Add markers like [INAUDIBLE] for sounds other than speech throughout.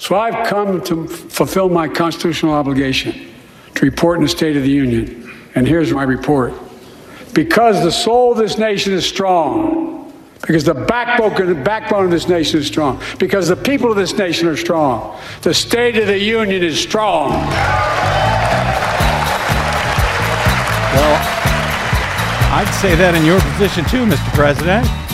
So I've come to fulfill my constitutional obligation to report in the State of the Union. And here's my report. Because the soul of this nation is strong, because the backbone, of this nation is strong, because the people of this nation are strong, the State of the Union is strong. Well, I'd say that in your position too, Mr. President.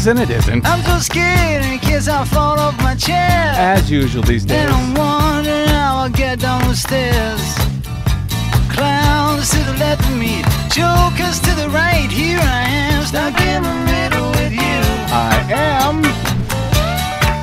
Is and it isn't. I'm so scared in case I fall off my chair. As usual these days. And I'm wondering how I'll get down the stairs. Clowns to the left of me, jokers to the right. Here I am, stuck in the middle with you. I am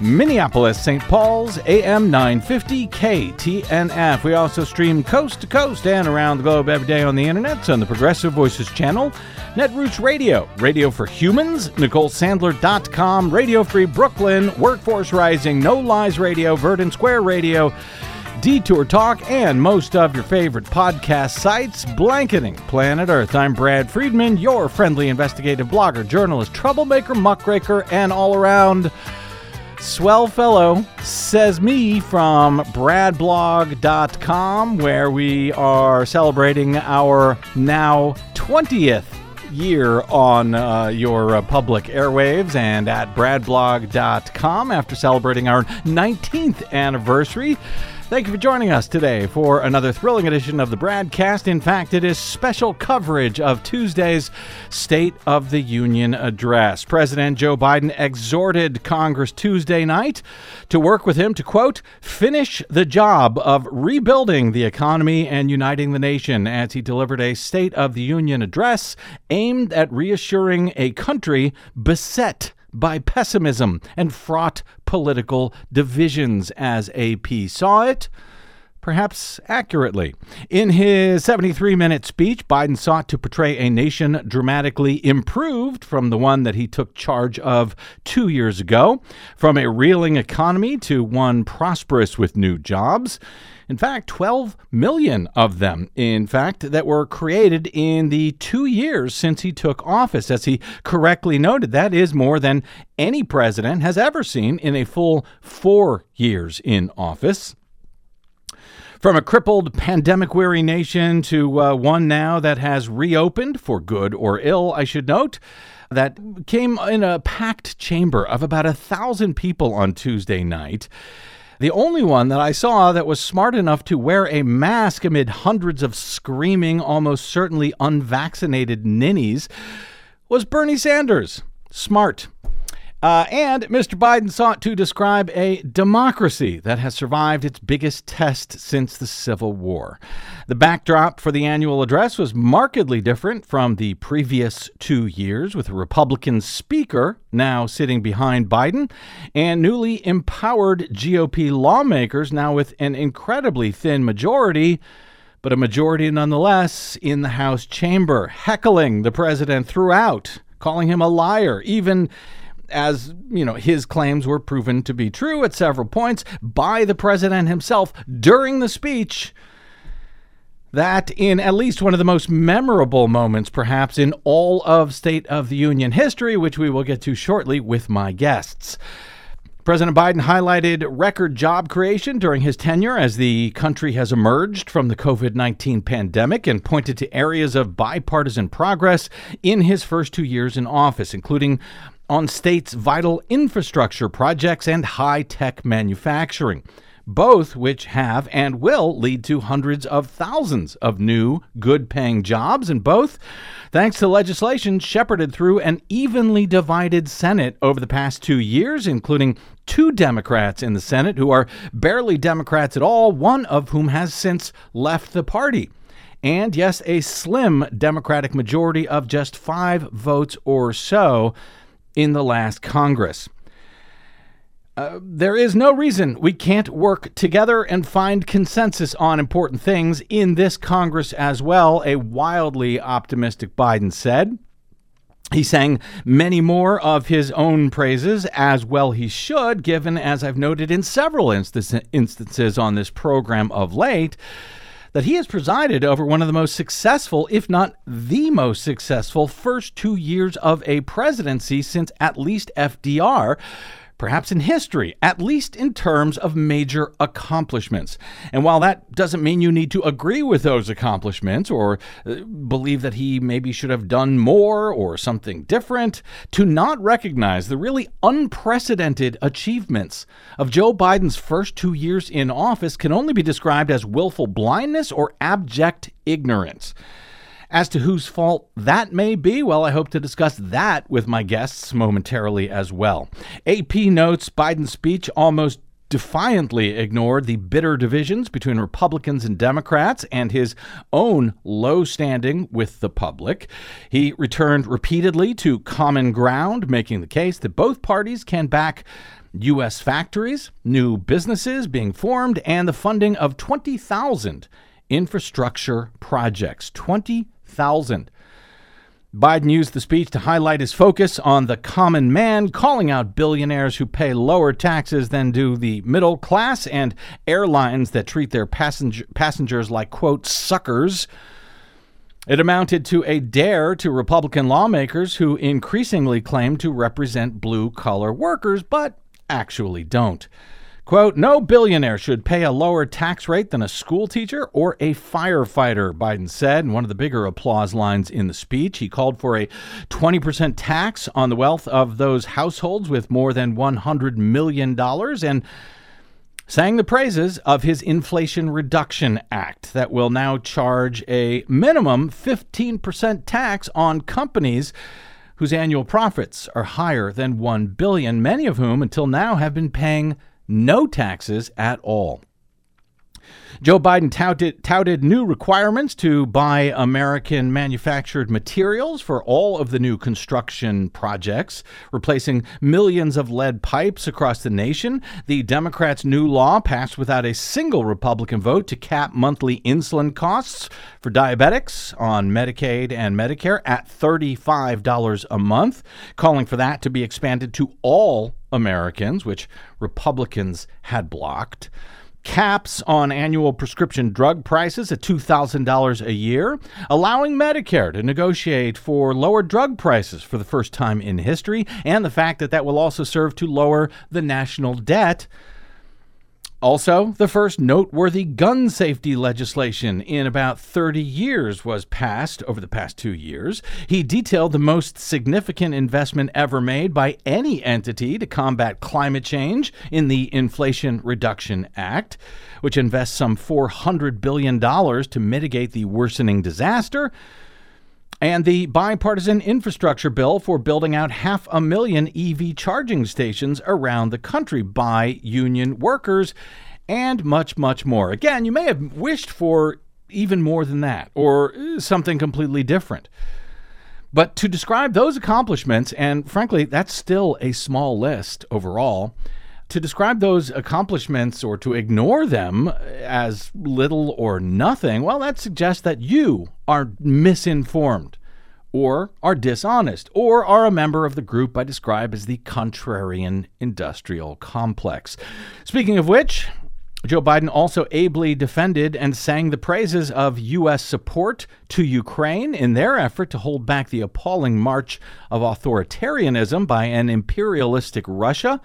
Minneapolis, St. Paul's, AM 950 KTNF. We also stream coast to coast and around the globe every day on the internet on the Progressive Voices channel, Netroots Radio, Radio for Humans, NicoleSandler.com, Radio Free Brooklyn, Workforce Rising, No Lies Radio, Verdant Square Radio. Detour Talk, and most of your favorite podcast sites, blanketing planet Earth. I'm Brad Friedman, your friendly investigative blogger, journalist, troublemaker, muckraker, and all around swell fellow, says me from bradblog.com, where we are celebrating our now 20th year on uh, your uh, public airwaves and at bradblog.com after celebrating our 19th anniversary. Thank you for joining us today for another thrilling edition of the BradCast. In fact, it is special coverage of Tuesday's State of the Union address. President Joe Biden exhorted Congress Tuesday night to work with him to, quote, finish the job of rebuilding the economy and uniting the nation as he delivered a State of the Union address aimed at reassuring a country beset by pessimism and fraught political divisions, as AP saw it. Perhaps accurately. In his 73 minute speech, Biden sought to portray a nation dramatically improved from the one that he took charge of two years ago, from a reeling economy to one prosperous with new jobs. In fact, 12 million of them, in fact, that were created in the two years since he took office. As he correctly noted, that is more than any president has ever seen in a full four years in office. From a crippled, pandemic weary nation to uh, one now that has reopened, for good or ill, I should note, that came in a packed chamber of about a thousand people on Tuesday night. The only one that I saw that was smart enough to wear a mask amid hundreds of screaming, almost certainly unvaccinated ninnies was Bernie Sanders. Smart. Uh, and Mr. Biden sought to describe a democracy that has survived its biggest test since the Civil War. The backdrop for the annual address was markedly different from the previous two years, with a Republican speaker now sitting behind Biden and newly empowered GOP lawmakers now with an incredibly thin majority but a majority nonetheless in the House chamber, heckling the president throughout, calling him a liar, even as you know his claims were proven to be true at several points by the president himself during the speech that in at least one of the most memorable moments perhaps in all of state of the union history which we will get to shortly with my guests. President Biden highlighted record job creation during his tenure as the country has emerged from the COVID 19 pandemic and pointed to areas of bipartisan progress in his first two years in office, including on states' vital infrastructure projects and high tech manufacturing. both which have and will lead to hundreds of thousands of new, good paying jobs, and both thanks to legislation shepherded through an evenly divided Senate over the past two years, including two Democrats in the Senate who are barely Democrats at all, one of whom has since left the party. And yes, a slim Democratic majority of just five votes or so in the last Congress. Uh, there is no reason we can't work together and find consensus on important things in this Congress as well, a wildly optimistic Biden said. He sang many more of his own praises, as well he should, given, as I've noted in several instances on this program of late, that he has presided over one of the most successful, if not the most successful, first two years of a presidency since at least FDR perhaps in history, at least in terms of major accomplishments. And while that doesn't mean you need to agree with those accomplishments or uh, believe that he maybe should have done more or something different, to not recognize the really unprecedented achievements of Joe Biden's first two years in office can only be described as willful blindness or abject ignorance. As to whose fault that may be, well, I hope to discuss that with my guests momentarily as well. AP notes Biden's speech almost defiantly ignored the bitter divisions between Republicans and Democrats and his own low standing with the public. He returned repeatedly to common ground, making the case that both parties can back U.S. factories, new businesses being formed, and the funding of 20,000 infrastructure projects. 20,000 thousand. Biden used the speech to highlight his focus on the common man, calling out billionaires who pay lower taxes than do the middle class and airlines that treat their passenger, passengers like, quote, suckers. It amounted to a dare to Republican lawmakers who increasingly claim to represent blue collar workers, but actually don't. Quote, no billionaire should pay a lower tax rate than a school teacher or a firefighter, Biden said in one of the bigger applause lines in the speech. He called for a 20% tax on the wealth of those households with more than $100 million and sang the praises of his Inflation Reduction Act that will now charge a minimum 15% tax on companies whose annual profits are higher than 1 billion, many of whom until now have been paying no taxes at all. Joe Biden touted, touted, new requirements to buy American manufactured materials for all of the new construction projects, replacing millions of lead pipes across the nation. The Democrats' new law passed without a single Republican vote to cap monthly insulin costs for diabetics on Medicaid and Medicare at $35 a month, calling for that to be expanded to all Americans, which Republicans had blocked caps on annual prescription drug prices at $2,000 a year, allowing Medicare to negotiate for lower drug prices for the first time in history, and the fact that that will also serve to lower the national debt also, the first noteworthy gun safety legislation in about 30 years was passed over the past two years. He detailed the most significant investment ever made by any entity to combat climate change in the Inflation Reduction Act, which invests some $400 billion to mitigate the worsening disaster and the bipartisan infrastructure bill for building out half a million EV charging stations around the country by union workers, and much, much more. Again, you may have wished for even more than that or uh, something completely different. But to describe those accomplishments, and frankly, that's still a small list overall, to describe those accomplishments or to ignore them as little or nothing, well, that suggests that you are misinformed or are dishonest or are a member of the group I describe as the contrarian industrial complex. Speaking of which, Joe Biden also ably defended and sang the praises of U.S. support to Ukraine in their effort to hold back the appalling march of authoritarianism by an imperialistic Russia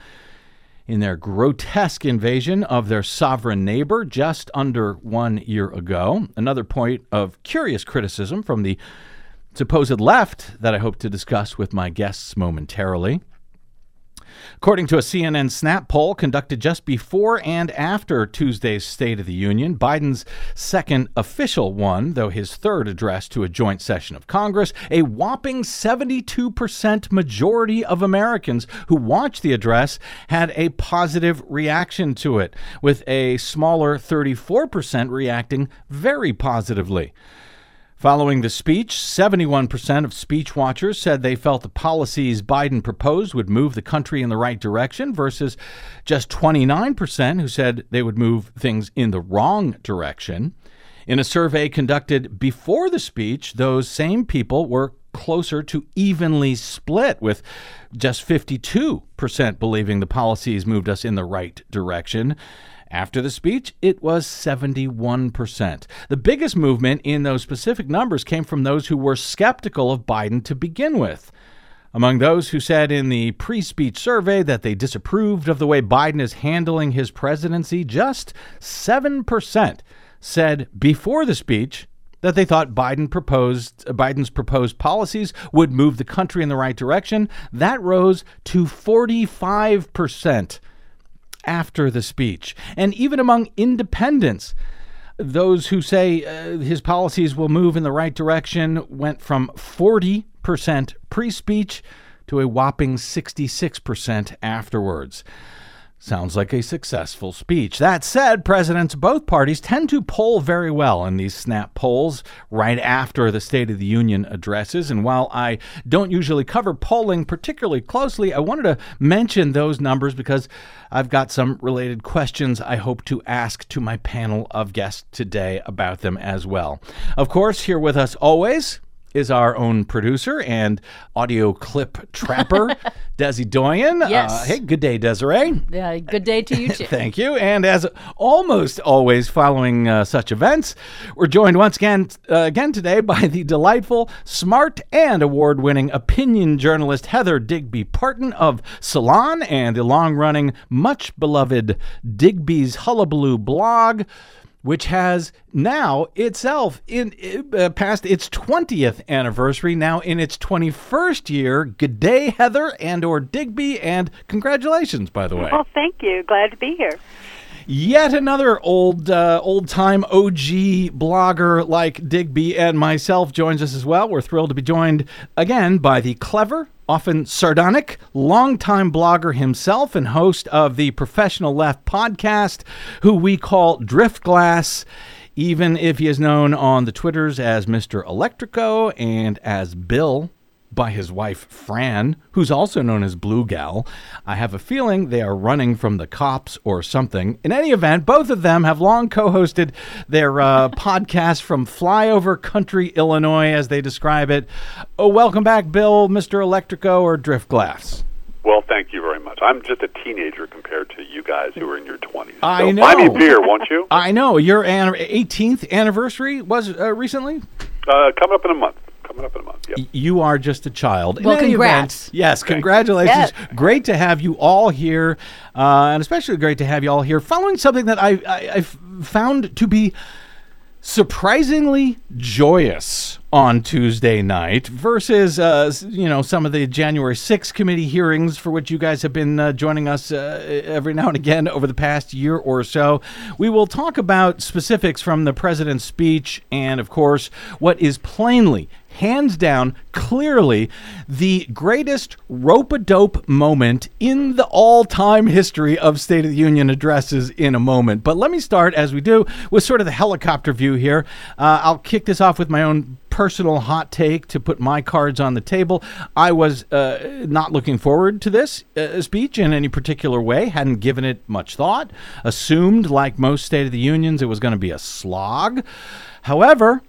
in their grotesque invasion of their sovereign neighbor just under one year ago. Another point of curious criticism from the supposed left that I hope to discuss with my guests momentarily. According to a CNN Snap poll conducted just before and after Tuesday's State of the Union, Biden's second official one, though his third address to a joint session of Congress, a whopping 72% majority of Americans who watched the address had a positive reaction to it, with a smaller 34% reacting very positively. Following the speech, 71% of speech watchers said they felt the policies Biden proposed would move the country in the right direction, versus just 29% who said they would move things in the wrong direction. In a survey conducted before the speech, those same people were closer to evenly split, with just 52% believing the policies moved us in the right direction. After the speech, it was 71%. The biggest movement in those specific numbers came from those who were skeptical of Biden to begin with. Among those who said in the pre speech survey that they disapproved of the way Biden is handling his presidency, just 7% said before the speech that they thought Biden proposed Biden's proposed policies would move the country in the right direction. That rose to 45% after the speech. And even among independents, those who say uh, his policies will move in the right direction went from 40% pre speech to a whopping 66% afterwards. Sounds like a successful speech. That said, presidents of both parties tend to poll very well in these snap polls right after the State of the Union addresses. And while I don't usually cover polling particularly closely, I wanted to mention those numbers because I've got some related questions I hope to ask to my panel of guests today about them as well. Of course, here with us always is our own producer and audio clip trapper, [LAUGHS] Desi Doyen. Yes. Uh, hey, good day, Desiree. Yeah, good day to you [LAUGHS] too. Thank you. And as almost always following uh, such events, we're joined once again uh, again today by the delightful, smart, and award-winning opinion journalist Heather Digby Parton of Salon and the long-running, much-beloved Digby's Hullabaloo blog which has now itself in uh, past its 20th anniversary now in its 21st year. Good day heather and or digby and congratulations by the way. Well thank you. Glad to be here Yet another old uh, old time OG blogger like Digby and myself joins us as well. We're thrilled to be joined again by the clever, often sardonic, longtime blogger himself and host of the Professional Left podcast, who we call Driftglass, even if he is known on the Twitters as Mr. Electrico and as Bill by his wife Fran, who's also known as Blue Gal. I have a feeling they are running from the cops or something. In any event, both of them have long co hosted their uh, [LAUGHS] podcast from Flyover Country, Illinois, as they describe it. Oh, welcome back, Bill, Mr. Electrico, or Driftglass. Well, thank you very much. I'm just a teenager compared to you guys who are in your 20s. I so know. Buy me beer, won't you? I know. Your an- 18th anniversary was uh, recently? Uh, coming up in a month. Coming up in a month. Yep. You are just a child. Well, any congrats. event, yes, congratulations. Yes. Great to have you all here, uh, and especially great to have you all here following something that I, I, I've found to be surprisingly joyous on Tuesday night versus uh, you know some of the January 6th committee hearings for which you guys have been uh, joining us uh, every now and again over the past year or so. We will talk about specifics from the president's speech and of course what is plainly hands down, clearly, the greatest rope a dope moment in the all time history of State of the Union addresses in a moment. But let me start, as we do, with sort of the helicopter view here. Uh, I'll kick this off with my own personal hot take to put my cards on the table. I was uh, not looking forward to this uh, speech in any particular way, hadn't given it much thought, assumed, like most State of the Unions, it was going to be a slog. However,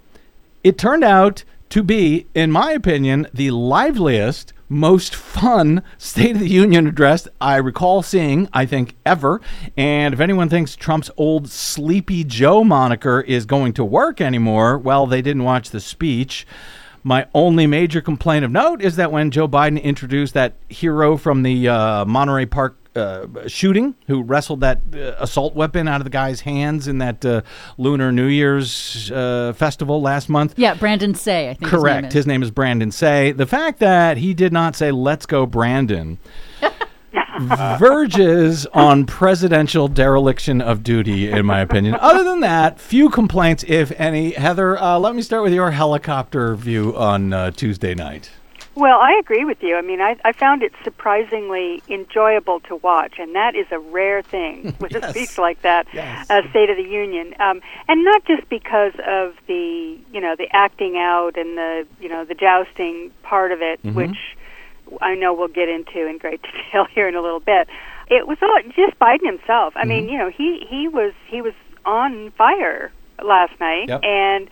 it turned out to be, in my opinion, the liveliest, most fun State of the Union address I recall seeing, I think, ever. And if anyone thinks Trump's old Sleepy Joe moniker is going to work anymore, well, they didn't watch the speech. My only major complaint of note is that when Joe Biden introduced that hero from the uh, Monterey Park uh, shooting, who wrestled that uh, assault weapon out of the guy's hands in that uh, Lunar New Year's uh, festival last month. Yeah, Brandon Tsay, I think. Correct. His name is. Brandon Tsay. The fact that he did not say, let's go, Brandon. [LAUGHS] verges on presidential dereliction of duty, in my opinion. Other than that, few complaints, if any. Heather, uh, let me start with your helicopter view on uh, Tuesday night. Well, I agree with you. I mean, I, I found it surprisingly enjoyable to watch, and that is a rare thing [LAUGHS] with a speech like that, Yes. uh, State of the Union, um, and not just because of the you know the acting out and the you know the jousting part of it, which I know we'll get into in great [LAUGHS] detail here in a little bit. It was all just Biden himself. I mean, you know, he he was he was on fire last night, Yep. and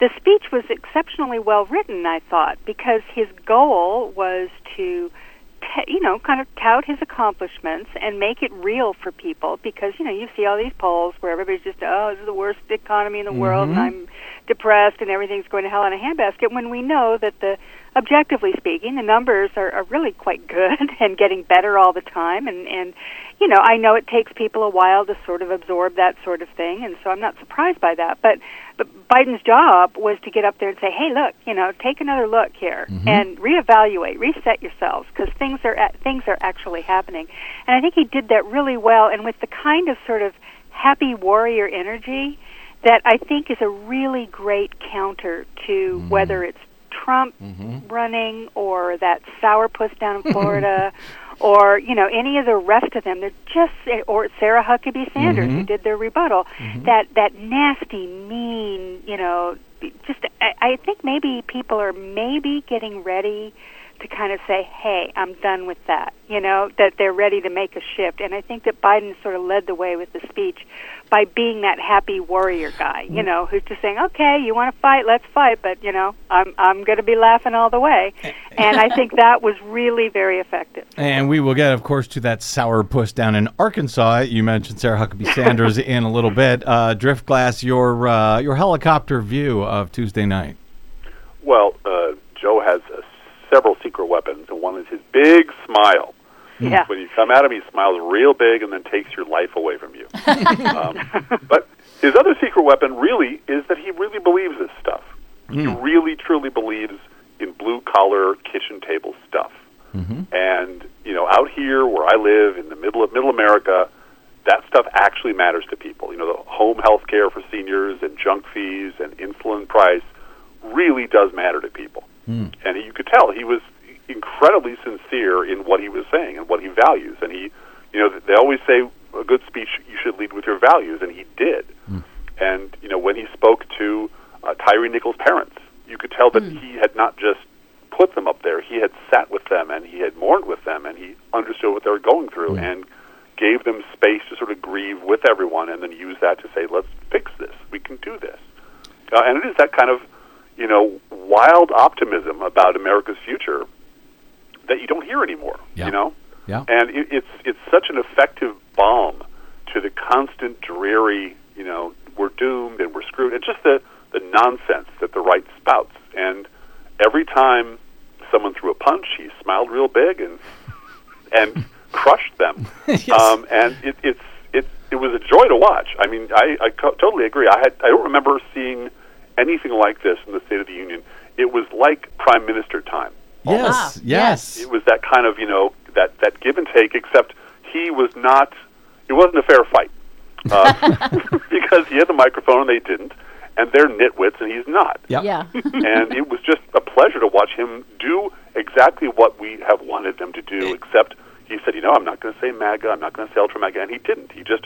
the speech was exceptionally well written, I thought, because his goal was to, t- you know, kind of tout his accomplishments and make it real for people. Because you know, you see all these polls where everybody's just, oh, this is the worst economy in the world, and mm-hmm. I'm depressed, and everything's going to hell in a handbasket. When we know that the, objectively speaking, the numbers are, are really quite good [LAUGHS] and getting better all the time, and and you know, I know it takes people a while to sort of absorb that sort of thing, and so I'm not surprised by that. But but Biden's job was to get up there and say, "Hey, look, you know, take another look here mm-hmm. and reevaluate, reset yourselves because things are things are actually happening." And I think he did that really well, and with the kind of sort of happy warrior energy that I think is a really great counter to mm-hmm. whether it's Trump mm-hmm. running or that sourpuss down in [LAUGHS] Florida or you know any of the rest of them. They're just or Sarah Huckabee Sanders who mm-hmm. did their rebuttal. Mm-hmm. That that nasty mean you know just I, I think maybe people are maybe getting ready to kind of say hey I'm done with that you know that they're ready to make a shift and I think that Biden sort of led the way with the speech by being that happy warrior guy you know who's just saying okay you want to fight let's fight but you know I'm I'm going to be laughing all the way and I think [LAUGHS] that was really very effective And we will get, of course, to that sourpuss down in Arkansas. You mentioned Sarah Huckabee Sanders [LAUGHS] in a little bit. Uh, Driftglass, your uh, your helicopter view of Tuesday night. Well, uh, Joe has several secret weapons, and one is his big smile. yeah When you come at him, he smiles real big and then takes your life away from you. [LAUGHS] um, but his other secret weapon really is that he really believes this stuff. He really, truly believes in blue collar kitchen table stuff. And you know, out here where I live in the middle of Middle America, that stuff actually matters to people. You know, the home health care for seniors and junk fees and insulin price really does matter to people. And you could tell he was incredibly sincere in what he was saying and what he values. And he, you know, they always say a good speech you should lead with your values, and he did. And you know, when he spoke to uh, Tyre Nichols' parents, you could tell that he had not just put them up there; he had sat with them and he had mourned with them, and he understood what they were going through, and gave them space to sort of grieve with everyone, and then use that to say, "Let's fix this. We can do this." Uh, and it is that kind of, you know, wild optimism about America's future that you don't hear anymore. Yeah. You know, Yeah. and it, it's it's such an effective balm to the constant dreary, you know, we're doomed and we're screwed, and just the the nonsense that the right spouts. And every time someone threw a punch, he smiled real big and [LAUGHS] and crushed them. [LAUGHS] Yes. Um, and it, it's it it was a joy to watch. I mean, I, I co- totally agree. I had I don't remember anything like this in the State of the Union. It was like Prime Minister time. Yes, yes. It was that kind of you know that that give and take, except he was not. It wasn't a fair fight uh, [LAUGHS] [LAUGHS] because he had the microphone and they didn't, and they're nitwits and he's not. Yep. Yeah. [LAUGHS] and it was just a pleasure to watch him do exactly what we have wanted them to do, except he said, you know, I'm not going to say MAGA, I'm not going to say Ultra MAGA, and he didn't. He just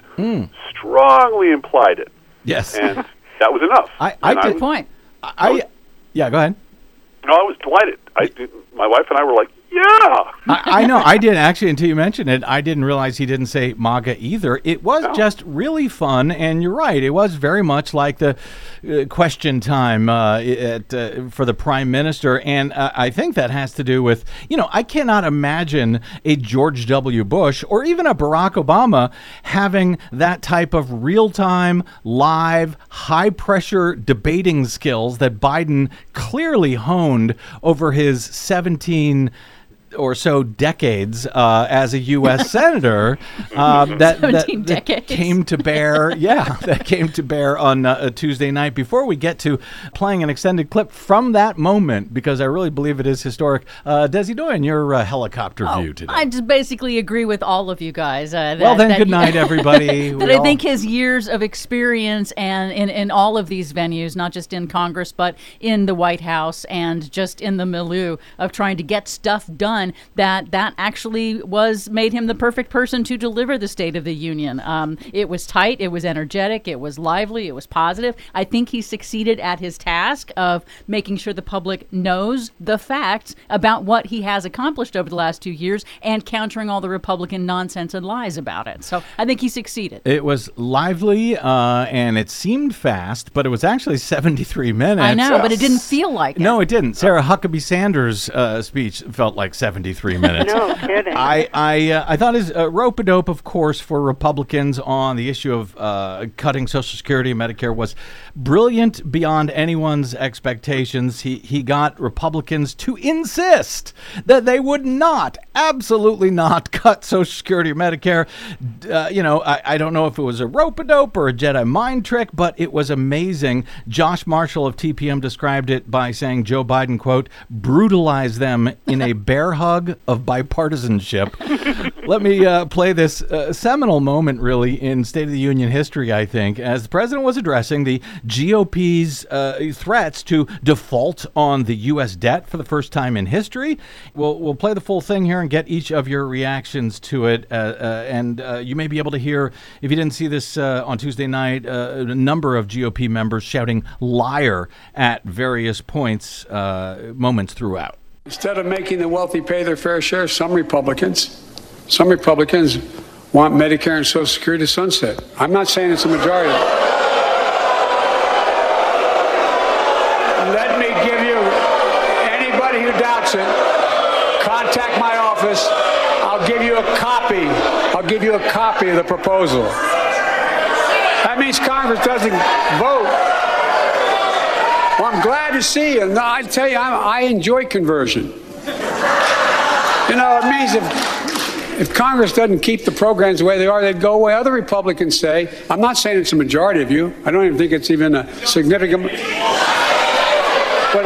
strongly implied it, Yes. and that was enough. I- I And did- Good point. I, yeah, go ahead. No, I was delighted. I, did- my wife and I were like, yeah. I, I know. I didn't actually until you mentioned it. I didn't realize he didn't say MAGA either. It was No. just really fun, and you're right. It was very much like the uh, question time uh, at, uh, for the prime minister, and uh, I think that has to do with you know I cannot imagine a George W. Bush or even a Barack Obama having that type of real time, live, high pressure debating skills that Biden clearly honed over his 17 or so decades uh, as a U.S. [LAUGHS] senator uh, that, that, that came to bear. [LAUGHS] Yeah, that came to bear on uh, a Tuesday night. Before we get to playing an extended clip from that moment, because I really believe it is historic. Uh, Desi Doyen, your uh, helicopter view today. Oh, I just basically agree with all of you guys. Uh, that, well, then, good night, [LAUGHS] everybody. that I think his years of experience and in, in all of these venues, not just in Congress, but in the White House and just in the milieu of trying to get stuff done, that that actually was made him the perfect person to deliver the State of the Union. Um, it was tight, it was energetic, it was lively, it was positive. I think he succeeded at his task of making sure the public knows the facts about what he has accomplished over the last two years and countering all the Republican nonsense and lies about it. So I think he succeeded. It was lively uh, and it seemed fast, but it was actually 73 minutes. I know, but it didn't feel like it. No, it didn't. Sarah Huckabee Sanders' uh, speech felt like 73 minutes. No kidding. I I, uh, I thought his uh, rope a dope, of course, for Republicans on the issue of uh, cutting Social Security and Medicare was brilliant beyond anyone's expectations. He he got Republicans to insist that they would not, absolutely not, cut Social Security or Medicare. Uh, you know, I, I don't know if it was a rope a dope or a Jedi mind trick, but it was amazing. Josh Marshall of TPM described it by saying Joe Biden quote brutalized them in a bear hug of bipartisanship. Let me uh, play this uh, seminal moment, really, in State of the Union history, I think, as the president was addressing the GOP's uh, threats to default on the U.S. debt for the first time in history. We'll, we'll play the full thing here and get each of your reactions to it. Uh, uh, and uh, you may be able to hear, if you didn't see this on Tuesday night, a number of GOP members shouting liar at various points, moments throughout. Instead of making the wealthy pay their fair share, some Republicans, some Republicans want Medicare and Social Security to sunset. I'm not saying it's a majority. Let me give you anybody who doubts it, contact my office. I'll give you a copy. I'll give you a copy of the proposal. That means Congress doesn't vote. I'm glad to see you. No, I tell you, I'm, I enjoy conversion. You know, it means if, if Congress doesn't keep the programs the way they are, they'd go away. Other Republicans say, I'm not saying it's a majority of you. I don't even think it's even a significant, but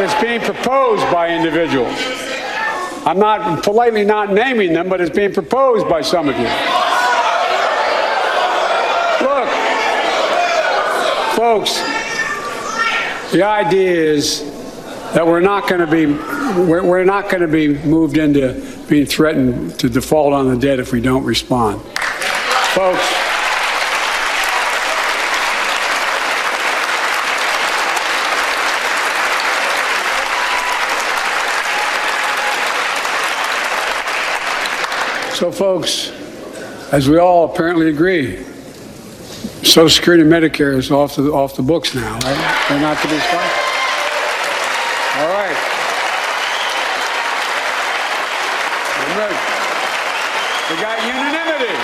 it's being proposed by individuals. I'm not politely not naming them, but it's being proposed by some of you. Look, folks, the idea is that we're not going to be we're, we're not going to be moved into being threatened to default on the debt if we don't respond, folks. So, folks, as we all apparently agree, Social Security and Medicare is off the off the books now, right? They're not to be stopped. All right. I'm. We got unanimity.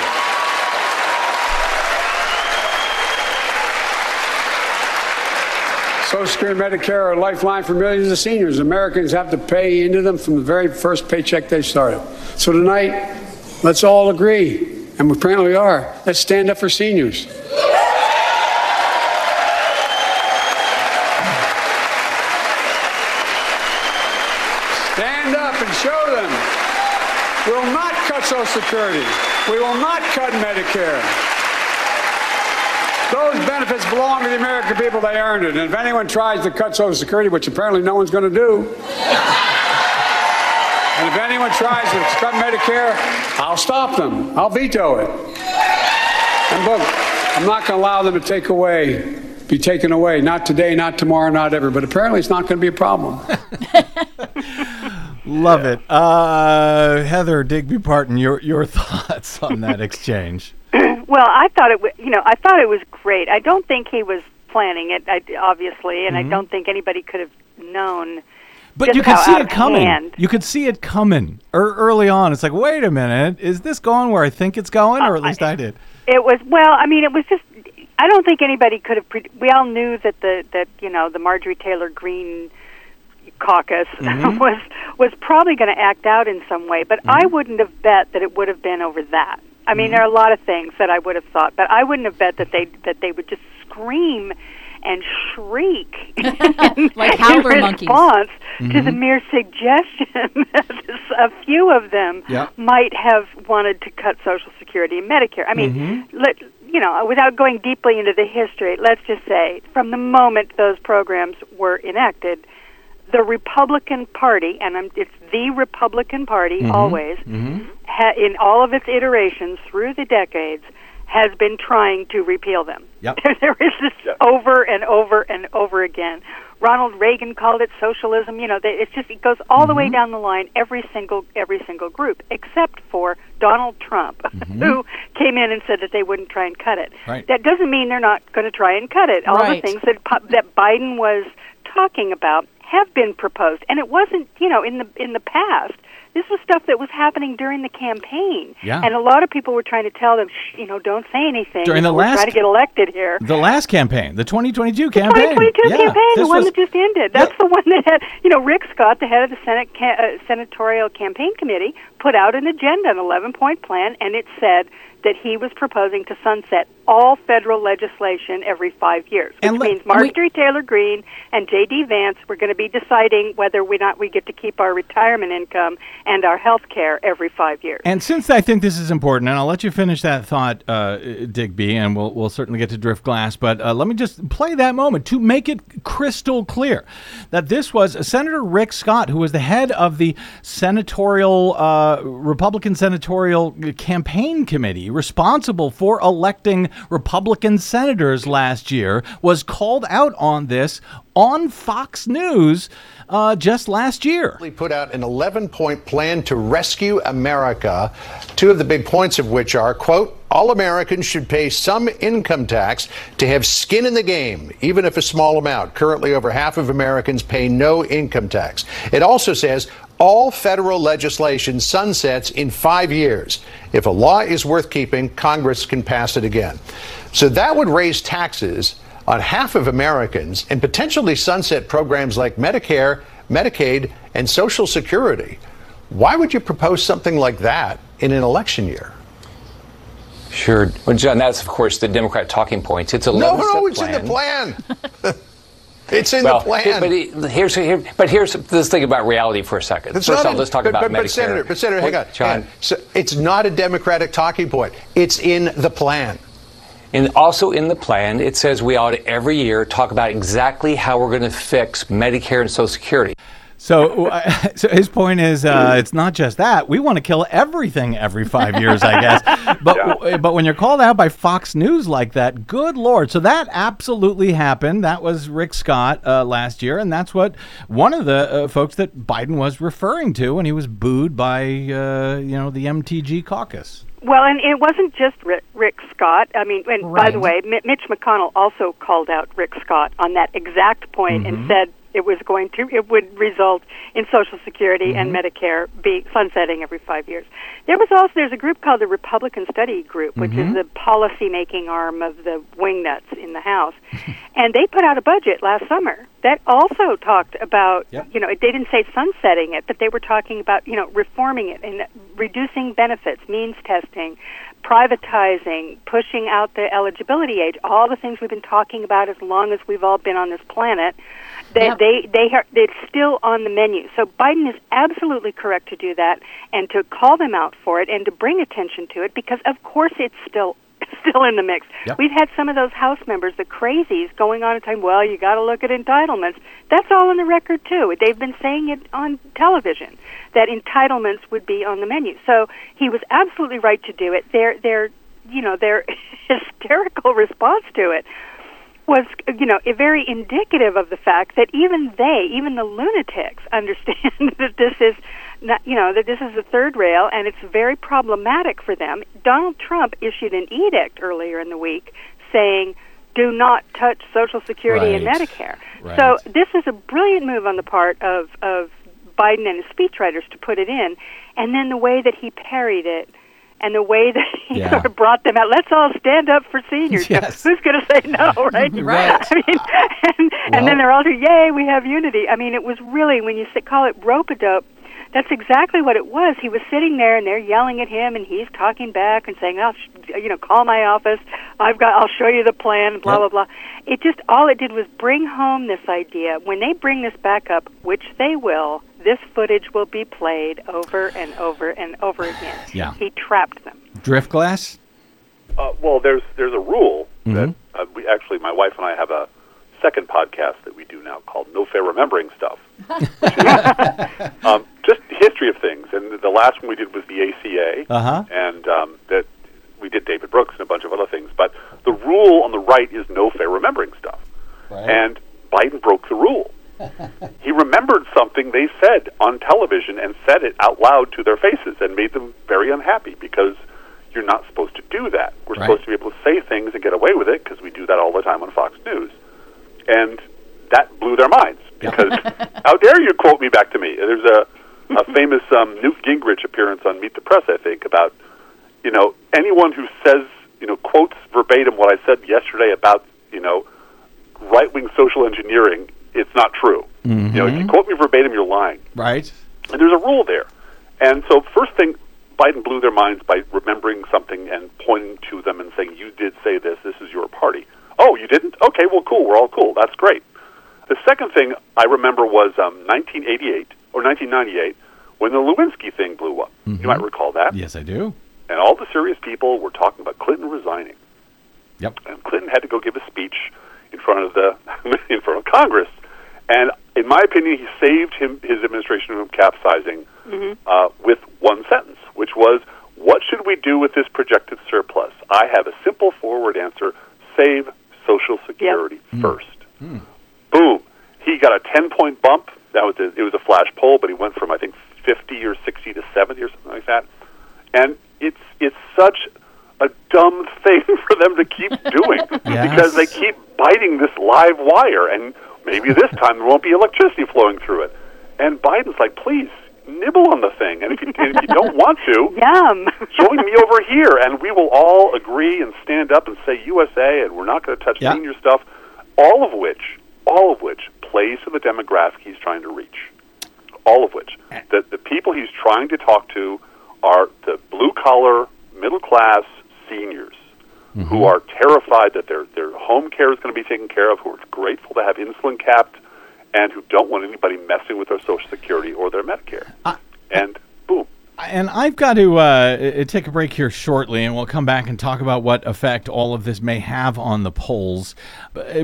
Social Security and Medicare are a lifeline for millions of seniors. Americans have to pay into them from the very first paycheck they started. So tonight, let's all agree, and we apparently are. Let's stand up for seniors. Stand up and show them. We will not cut Social Security. We will not cut Medicare. Those benefits belong to the American people. They earned it. And if anyone tries to cut Social Security, which apparently no one's going to do, and if anyone tries to cut Medicare, I'll stop them. I'll veto it. And look, I'm not going to allow them to take away, be taken away. Not today, not tomorrow, not ever. But apparently, it's not going to be a problem. [LAUGHS] Love it. Uh, Heather Digby Parton, your, your [LAUGHS] thoughts on that exchange? [CLEARS THROAT] Well, I thought it was, you know, I thought it was great. I don't think he was planning it, I, obviously, and I don't think anybody could have known. But you could see it coming. hand. You could see it coming er, early on. It's like, wait a minute, is this going where I think it's going? Or at least I did. Uh, it was well. I mean, it was just. I don't think anybody could have. Pre- we all knew that the that you know the Marjorie Taylor Greene caucus [LAUGHS] mm-hmm. was was probably going to act out in some way, but I mm-hmm. wouldn't have bet that it would have been over that. I mean, there mm-hmm. are a lot of things that I would have thought, but I wouldn't have bet that they that they would just scream and shriek [LAUGHS] Like [LAUGHS] in howler monkeys. response to the mere suggestion [LAUGHS] that a few of them Yeah. might have wanted to cut Social Security and Medicare. I mean, Mm-hmm. let, you know, without going deeply into the history, let's just say from the moment those programs were enacted, the Republican Party, and I'm, it's the Republican Party Mm-hmm. always, ha, in all of its iterations through the decades, has been trying to repeal them. Yep. [LAUGHS] there is this over and over and over again. Ronald Reagan called it socialism. You know, they, it's just it goes all the Mm-hmm. way down the line. Every single every single group, except for Donald Trump, [LAUGHS] who came in and said that they wouldn't try and cut it. Mm-hmm. Right. That doesn't mean they're not going to try and cut it. All Right. the things that pu- that Biden was talking about have been proposed, and it wasn't you know in the in the past. This was stuff that was happening during the campaign, Yeah. and a lot of people were trying to tell them, Shh, you know, don't say anything. During the We're last- trying to get elected here. The last campaign, the 2022 campaign. 2022 yeah, campaign, the one was- that just ended. That's the one that had, you know, Rick Scott, the head of the Senate ca- uh, Senatorial Campaign Committee, put out an agenda, an 11 point plan, and it said that he was proposing to sunset all federal legislation every five years, which And let- means and we- Marjorie Taylor Greene and J.D. Vance were going to be deciding whether or not we get to keep our retirement income and our health care every five years. And since I think this is important, and I'll let you finish that thought, uh, Digby, and we'll, we'll certainly get to Driftglass, but uh, let me just play that moment to make it crystal clear that this was Senator Rick Scott, who was the head of the senatorial, uh, Republican senatorial campaign committee responsible for electing Republican senators last year, was called out on this on Fox News uh, just last year. put out an 11 point plan to rescue America. Two of the big points of which are, quote, all Americans should pay some income tax to have skin in the game, even if a small amount. Currently, over half of Americans pay no income tax. It also says all federal legislation sunsets in five years. If a law is worth keeping, Congress can pass it again. So that would raise taxes on half of Americans and potentially sunset programs like Medicare, Medicaid, and Social Security. Why would you propose something like that in an election year? Sure. Well, John, that's, of course, the Democrat talking points. It's a No, 11 no, it's in the plan. [LAUGHS] it's in Well, the plan. but here's here, but here's let's think about reality for a second. It's First off, let's talk but, about but, Medicare. But Senator, but Senator, hang on, John. So it's not a Democratic talking point. It's in the plan. And also in the plan, it says we ought to every year talk about exactly how we're going to fix Medicare and Social Security. So, [LAUGHS] so his point is, uh, it's not just that we want to kill everything every five [LAUGHS] years, I guess. But but when you're called out by Fox News like that, good lord! So that absolutely happened. That was Rick Scott uh, last year, and that's what one of the uh, folks that Biden was referring to when he was booed by uh, you know the MTG caucus. Well, and it wasn't just Rick, Rick Scott. I mean, and by the way, Mitch McConnell also called out Rick Scott on that exact point and said it was going to it would result in Social Security and mm-hmm. Medicare be sunsetting every five years. There was also there's a group called the Republican Study Group, which is mm-hmm. the policy making arm of the wingnuts in the House, [LAUGHS] and they put out a budget last summer that also talked about Yep. you know they didn't say sunsetting it, but they were talking about you know reforming it and reducing benefits, means testing, privatizing, pushing out the eligibility age, all the things we've been talking about as long as we've all been on this planet. They Yep. they they are, it's still on the menu. So Biden is absolutely correct to do that and to call them out for it and to bring attention to it because of course it's still [LAUGHS] still in the mix. Yep. We've had some of those House members, the crazies, going on and saying, "Well, you got to look at entitlements." That's all on the record too. They've been saying it on television that entitlements would be on the menu. So he was absolutely right to do it. Their their you know their [LAUGHS] hysterical response to it was you know very indicative of the fact that even they, even the lunatics, [LAUGHS] understand [LAUGHS] that this is not, you know that this is the third rail and it's very problematic for them. Donald Trump issued an edict earlier in the week saying do not touch Social Security and Medicare. Right. So this is a brilliant move on the part of of Biden and his speechwriters to put it in, and then the way that he parried it and the way that he Yeah. sort of brought them out. Let's all stand up for seniors. Yes. Who's going to say no, [LAUGHS] right? Right. I mean, [LAUGHS] and, and then they're all to yay, we have unity. I mean, it was really when you say, call it rope a dope. That's exactly what it was. He was sitting there, and they're yelling at him, and he's talking back and saying, "I'll, sh- you know, call my office. I've got. I'll show you the plan." Blah Yep. blah blah. It just all it did was bring home this idea. When they bring this back up, which they will, this footage will be played over and over and over again. Yeah. He trapped them. Driftglass? Uh, well, there's there's a rule Mm-hmm. that uh, we actually, my wife and I have a second podcast that we do now called No Fair Remembering Stuff. is, [LAUGHS] um, just history of things, and the last one we did was the ACA, Uh-huh. and um, that we did David Brooks and a bunch of other things. But the rule on the right is No Fair Remembering Stuff, and Biden broke the rule. [LAUGHS] he remembered something they said on television and said it out loud to their faces and made them very unhappy because you're not supposed to do that. We're Right. supposed to be able to say things and get away with it because we do that all the time on Fox News. And that blew their minds because [LAUGHS] how dare you quote me back to me? There's a, a famous um, Newt Gingrich appearance on Meet the Press, I think, about you know anyone who says you know quotes verbatim what I said yesterday about you know right wing social engineering. It's not true. You know, if you quote me verbatim, you're lying. Right. And there's a rule there. And so, first thing, Biden blew their minds by remembering something and pointing to them and saying, You did say this. This is your party. Oh, you didn't? Okay, well, cool. We're all cool. That's great. The second thing I remember was um, 1988 or 1998 when the Lewinsky thing blew up. You might recall that. Yes, I do. And all the serious people were talking about Clinton resigning. Yep. And Clinton had to go give a speech in front of the [LAUGHS] in front of Congress. And in my opinion, he saved him his administration from capsizing mm-hmm. uh, with one sentence, which was, "What should we do with this projected surplus?" I have a simple forward answer: save Social Security hmm. first. Hmm. Boom! He got a ten point bump. That was a, it was a flash poll, but he went from I think fifty or sixty to seventy or something like that. And it's it's such a dumb [LAUGHS] thing for them to keep doing [LAUGHS] Yes. because they keep biting this live wire, and maybe this time there won't be electricity flowing through it. And Biden's like, please nibble on the thing, and if you, and if you don't want to, [LAUGHS] Yum. [LAUGHS] join me over here, and we will all agree and stand up and say USA, and we're not going to touch Yeah. senior stuff. All of which, all of which plays to the demographic he's trying to reach. All of which, eh. the the people he's trying to talk to are the blue collar, middle class seniors who mm-hmm. are terrified that their their home care is going to be taken care of, who are grateful to have insulin capped, and who don't want anybody messing with their Social Security or their Medicare. and boom. And I've got to uh, uh, take a break here shortly, and we'll come back and talk about what effect all of this may have on the polls.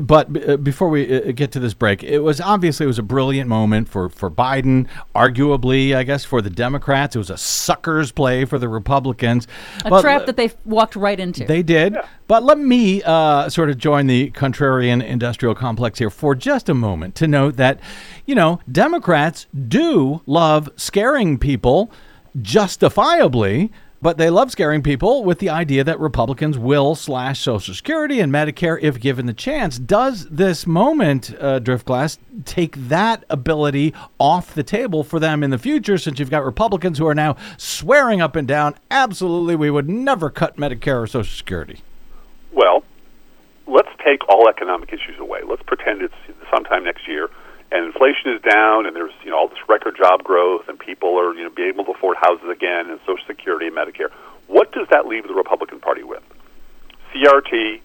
But uh, before we uh, get to this break, it was obviously it was a brilliant moment for, for Biden. Arguably, I guess for the Democrats, it was a sucker's play for the Republicans. A But, trap uh, that they walked right into. They did. But let me uh, sort of join the contrarian industrial complex here for just a moment to note that, you know, Democrats do love scaring people justifiably. But they love scaring people with the idea that Republicans will slash Social Security and Medicare if given the chance. Does this moment, uh, Driftglass, take that ability off the table for them in the future since you've got Republicans who are now swearing up and down, absolutely, we would never cut Medicare or Social Security? Well, let's take all economic issues away. Let's pretend it's sometime next year, and inflation is down, and there's you know all this record job growth, and people are you know be able to afford houses again, and Social Security and Medicare. What does that leave the Republican Party with? CRT,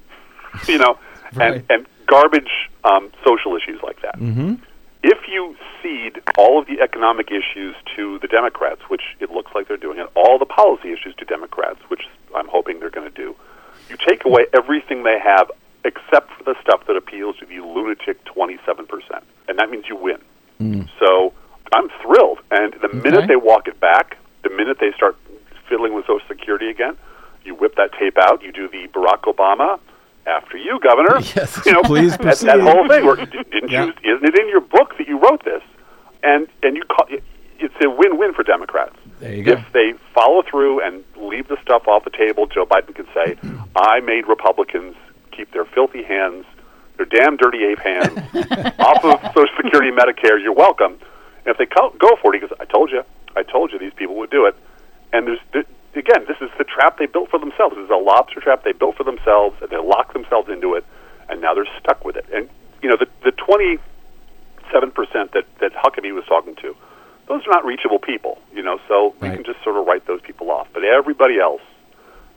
you know, [LAUGHS] Right. and and garbage um, social issues like that. Mm-hmm. If you cede all of the economic issues to the Democrats, which it looks like they're doing, and all the policy issues to Democrats, which I'm hoping they're going to do, you take away everything they have except for the stuff that appeals to the lunatic 27%. And that means you win. Hmm. So I'm thrilled. And the minute they walk it back, the minute they start fiddling with Social Security again, you whip that tape out, you do the Barack Obama, after you, Governor. [LAUGHS] Yes, you know, please that, that whole thing. Where, [LAUGHS] didn't Yeah. you, isn't it in your book that you wrote this? And and you call, it's a win-win for Democrats. There you go. If they follow through and leave the stuff off the table, Joe Biden can say, [CLEARS THROAT] "I made Republicans keep their filthy hands, their damn dirty ape hands, [LAUGHS] off of Social Security and Medicare. You're welcome." And if they co- go for it, he goes, "I told you, I told you these people would do it." And there's th- again, this is the trap they built for themselves. This is a lobster trap they built for themselves, and they locked themselves into it, and now they're stuck with it. And you know, the the twenty seven percent that that Huckabee was talking to, those are not reachable people. You know, so Right. we can just sort of write those people off. But everybody else,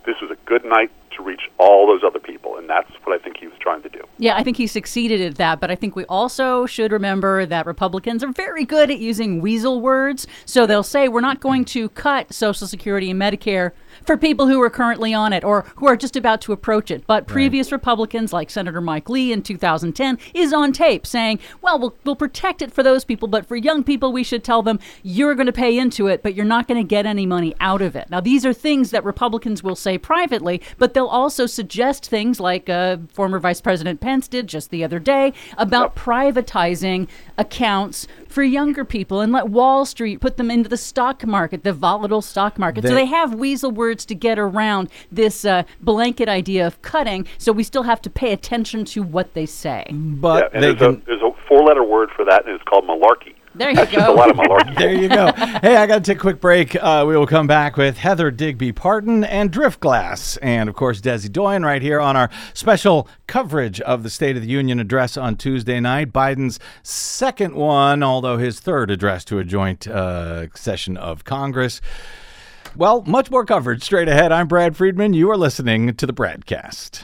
this was a good night to reach all those other people, and that's what I think he was trying to do. Yeah, I think he succeeded at that, but I think we also should remember that Republicans are very good at using weasel words. So they'll say, we're not going to cut Social Security and Medicare for people who are currently on it or who are just about to approach it. But previous Republicans, like Senator Mike Lee in 2010, is on tape saying, well, we'll, we'll protect it for those people, but for young people, we should tell them, you're going to pay into it, but you're not going to get any money out of it. Now, these are things that Republicans will say privately, but they'll also suggest things like uh, former Vice President Pence did just the other day about privatizing accounts for younger people and let Wall Street put them into the stock market, the volatile stock market. so They- they have weasel words to get around this uh, blanket idea of cutting. So we still have to pay attention to what they say. But yeah, and they there's, can. a, there's a four letter word for that, and it's called malarkey. There you That's just a go. lot of malarkey. [LAUGHS] There you go. hey, I got to take a quick break. Uh, we will come back with Heather Digby Parton and Driftglass. And of course, Desi Doyen right here on our special coverage of the State of the Union address on Tuesday night. Biden's second one, although his third address to a joint uh, session of Congress. Well, much more coverage straight ahead. I'm Brad Friedman. You are listening to the Bradcast.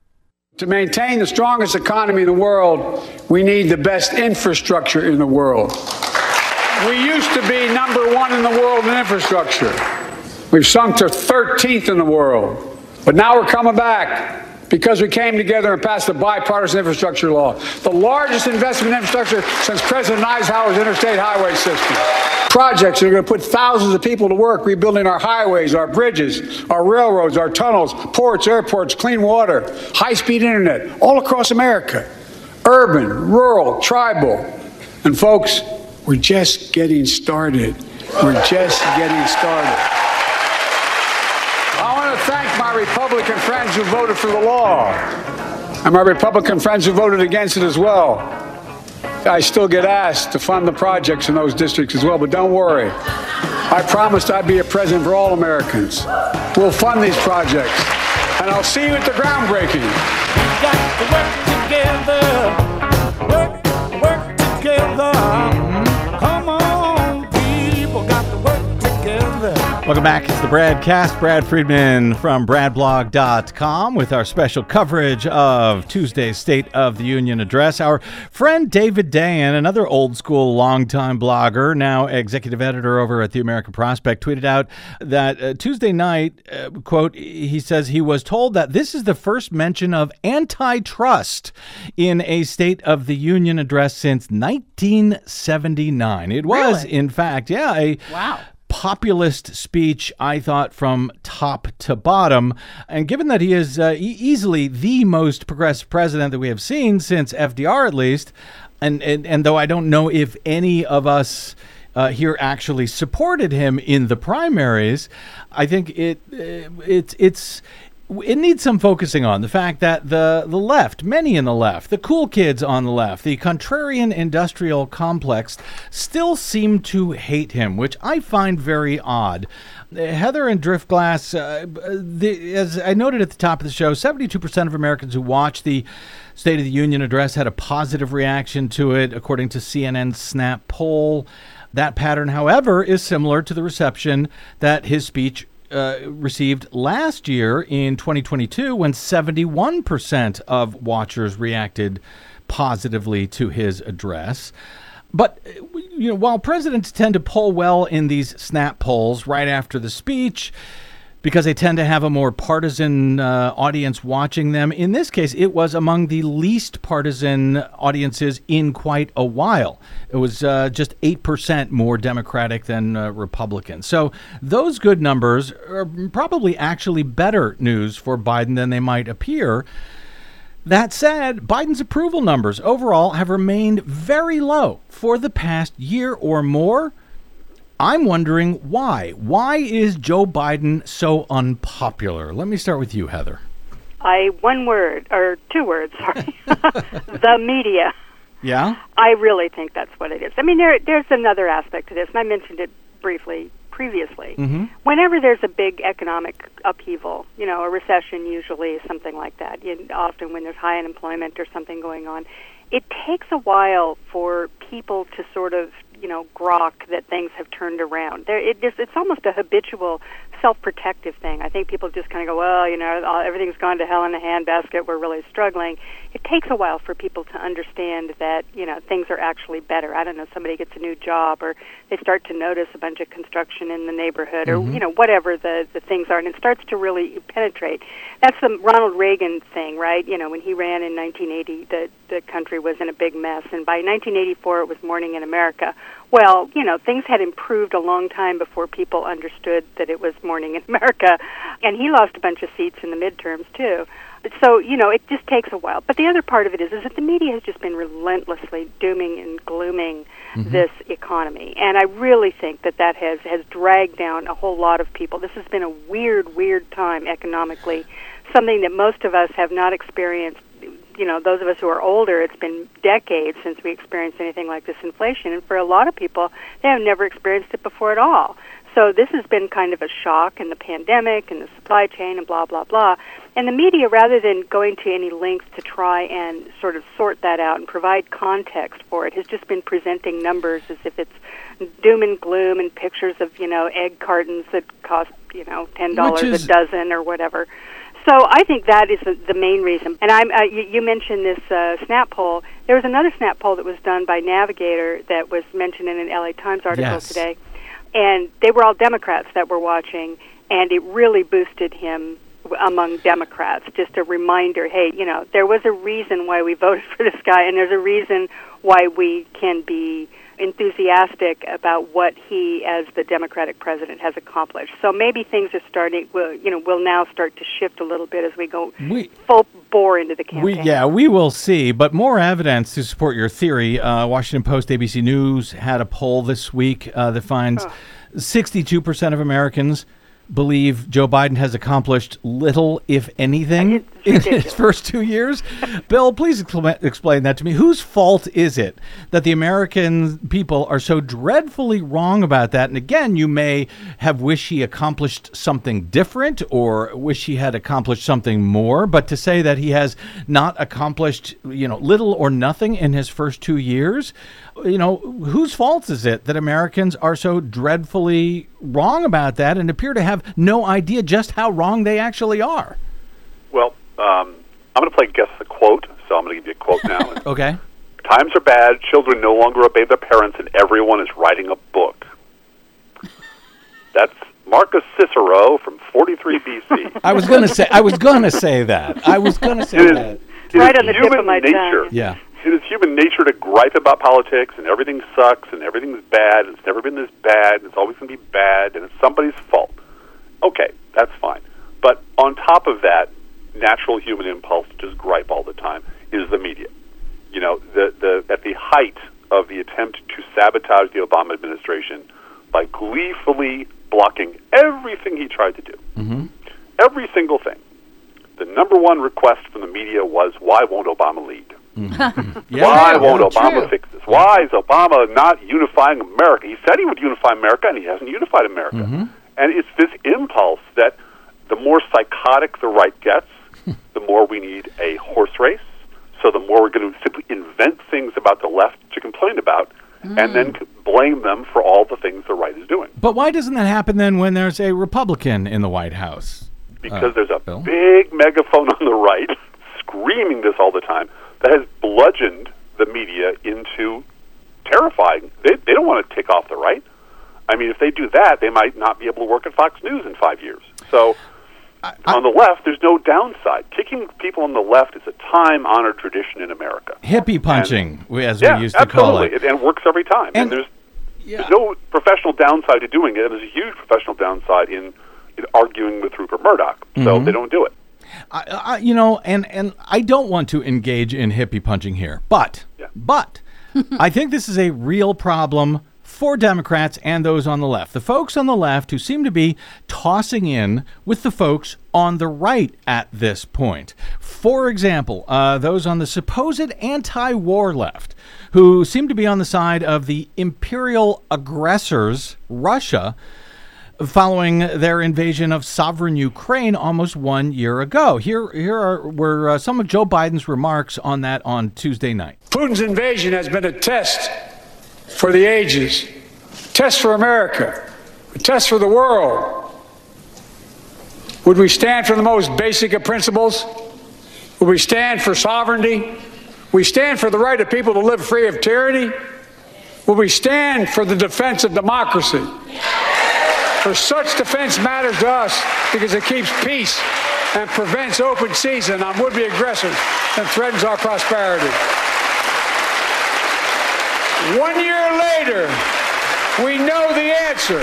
To maintain the strongest economy in the world, we need the best infrastructure in the world. We used to be number one in the world in infrastructure. We've sunk to 13th in the world. But now we're coming back because we came together and passed the bipartisan infrastructure law, the largest investment in infrastructure since President Eisenhower's interstate highway system. Projects that are going to put thousands of people to work rebuilding our highways, our bridges, our railroads, our tunnels, ports, airports, clean water, high speed internet, all across America. Urban, rural, tribal. And folks, we're just getting started. We're just getting started. I want to thank my Republican friends who voted for the law and my Republican friends who voted against it as well. I still get asked to fund the projects in those districts as well, but don't worry. I promised I'd be a president for all Americans. We'll fund these projects, and I'll see you at the groundbreaking. We got to work together. Work, work together. Welcome back. It's the Bradcast. Brad Friedman from BradBlog.com with our special coverage of Tuesday's State of the Union address. Our friend David Dayen, another old school, longtime blogger, now executive editor over at the American Prospect, tweeted out that uh, Tuesday night, uh, quote, he says he was told that this is the first mention of antitrust in a State of the Union address since 1979. It was, Really? in fact, yeah, a Wow. Populist speech, I thought, from top to bottom. And given that he is uh, e- easily the most progressive president that we have seen since FDR, at least, and, and, and though I don't know if any of us uh, here actually supported him in the primaries, I think it uh, it's it's it needs some focusing on the fact that the the left, many in the left, the cool kids on the left, the contrarian industrial complex, still seem to hate him, which I find very odd. Heather and Driftglass, uh, the, as I noted at the top of the show, 72% of Americans who watched the State of the Union address had a positive reaction to it, according to CNN's Snap poll. That pattern, however, is similar to the reception that his speech uh, received last year in 2022 when 71% of watchers reacted positively to his address. But uh, you know, while presidents tend to poll well in these snap polls right after the speech, because they tend to have a more partisan uh, audience watching them. In this case, it was among the least partisan audiences in quite a while. It was uh, just 8% more Democratic than uh, Republican. So those good numbers are probably actually better news for Biden than they might appear. That said, Biden's approval numbers overall have remained very low for the past year or more. I'm wondering why. Why is Joe Biden so unpopular? Let me start with you, Heather. I one word or two words, sorry. [LAUGHS] the media. Yeah? I really think that's what it is. I mean, there there's another aspect to this, and I mentioned it briefly previously. Mm-hmm. Whenever there's a big economic upheaval, you know, a recession usually, something like that, you, often when there's high unemployment or something going on, it takes a while for people to sort of you know grok that things have turned around. There, it is, it's almost a habitual self-protective thing. I think people just kind of go, well, you know, all- everything's gone to hell in a handbasket. We're really struggling. It takes a while for people to understand that you know things are actually better. I don't know, somebody gets a new job, or they start to notice a bunch of construction in the neighborhood, or mm-hmm. you know whatever the the things are, and it starts to really penetrate. That's the Ronald Reagan thing, right? You know, when he ran in 1980, the the country was in a big mess, and by 1984 it was morning in America. Well, you know, things had improved a long time before people understood that it was morning in [LAUGHS] America, and he lost a bunch of seats in the midterms too. So, you know, it just takes a while. But the other part of it is is that the media has just been relentlessly dooming and glooming mm-hmm. this economy. And I really think that that has has dragged down a whole lot of people. This has been a weird weird time economically, something that most of us have not experienced you know, those of us who are older, it's been decades since we experienced anything like this inflation. And for a lot of people, they have never experienced it before at all. So this has been kind of a shock in the pandemic and the supply chain and blah, blah, blah. And the media, rather than going to any lengths to try and sort of sort that out and provide context for it, has just been presenting numbers as if it's doom and gloom and pictures of, you know, egg cartons that cost, you know, $10 is- a dozen or whatever. So I think that is the, the main reason. And I'm, uh, you, you mentioned this uh, snap poll. There was another snap poll that was done by Navigator that was mentioned in an LA Times article Yes. today, and they were all Democrats that were watching, and it really boosted him w- among Democrats. Just a reminder, hey, you know, there was a reason why we [LAUGHS] voted for this guy, and there's a reason why we can be enthusiastic about what he, as the Democratic president, has accomplished. So maybe things are starting. Will you know? Will now start to shift a little bit as we go We- full bore into the campaign. We, yeah, we will see. But more evidence to support your theory. Uh, Washington Post, ABC News had a poll this week uh, that finds 62% of Americans believe Joe Biden has accomplished little, if anything, [LAUGHS] in his first two years. Bill, please expl- explain that to me. Whose fault is it that the American people are so dreadfully wrong about that? And again, you may have wished he accomplished something different or wish he had accomplished something more, but to say that he has not accomplished, you know, little or nothing in his first two years, you know, whose fault is it that Americans are so dreadfully wrong about that and appear to have no idea just how wrong they actually are? Well, um, I'm going to play guess the quote, so I'm going to give you a quote now. [LAUGHS] Okay. Times are bad, children no longer obey their parents, and everyone is writing a book. That's Marcus Cicero from 43 BC. [LAUGHS] I was gonna say. I was gonna say that. I was gonna say It is, that. it Right is on the tip of my nature. tongue. Yeah. It is human nature to gripe about politics and everything sucks and everything's bad. It's never been this bad. It's always going to be bad, and it's somebody's fault. Okay, that's fine. But on top of that, natural human impulse to just gripe all the time is the media. You know, the the at the height of the attempt to sabotage the Obama administration by gleefully blocking everything he tried to do, Mm-hmm. every single thing. The number one request from the media was, "Why won't Obama lead?" [LAUGHS] Yeah. Why won't Obama true. fix this? Why is Obama not unifying America? He said he would unify America, and he hasn't unified America. Mm-hmm. And it's this impulse that the more psychotic the right gets, [LAUGHS] the more we need a horse race. So the more we're going to simply invent things about the left to complain about, and then blame them for all the things the right is doing. But why doesn't that happen then when there's a Republican in the White House? because Uh, there's a Bill? big megaphone on the right [LAUGHS] screaming this all the time that has bludgeoned the media into terrifying. They, they don't want to take off the right. I mean, if they do that, they might not be able to work at Fox News in five years. So on the left, there's no downside. Kicking people on the left is a time-honored tradition in America. Hippie punching, we- as yeah, we used to call absolutely. it. and it works every time. And- And, there's there's no professional downside to doing it. and There's a huge professional downside in, in arguing with Rupert Murdoch. So Mm-hmm. they don't do it. I, I, you know, and and I don't want to engage in hippie punching here, but Yeah. but [LAUGHS] I think this is a real problem for Democrats and those on the left. The folks on the left who seem to be tossing in with the folks on the right at this point. For example, uh, those on the supposed anti-war left who seem to be on the side of the imperial aggressors, Russia following their invasion of sovereign Ukraine almost one year ago. Here, here are, were uh, some of Joe Biden's remarks on that on Tuesday night. Putin's invasion has been a test for the ages, test for America, a test for the world. Would we stand for the most basic of principles? Would we stand for sovereignty? We stand for the right of people to live free of tyranny? Will we stand for the defense of democracy? For such defense matters to us because it keeps peace and prevents open season on would-be aggressors and threatens our prosperity. One year later, we know the answer.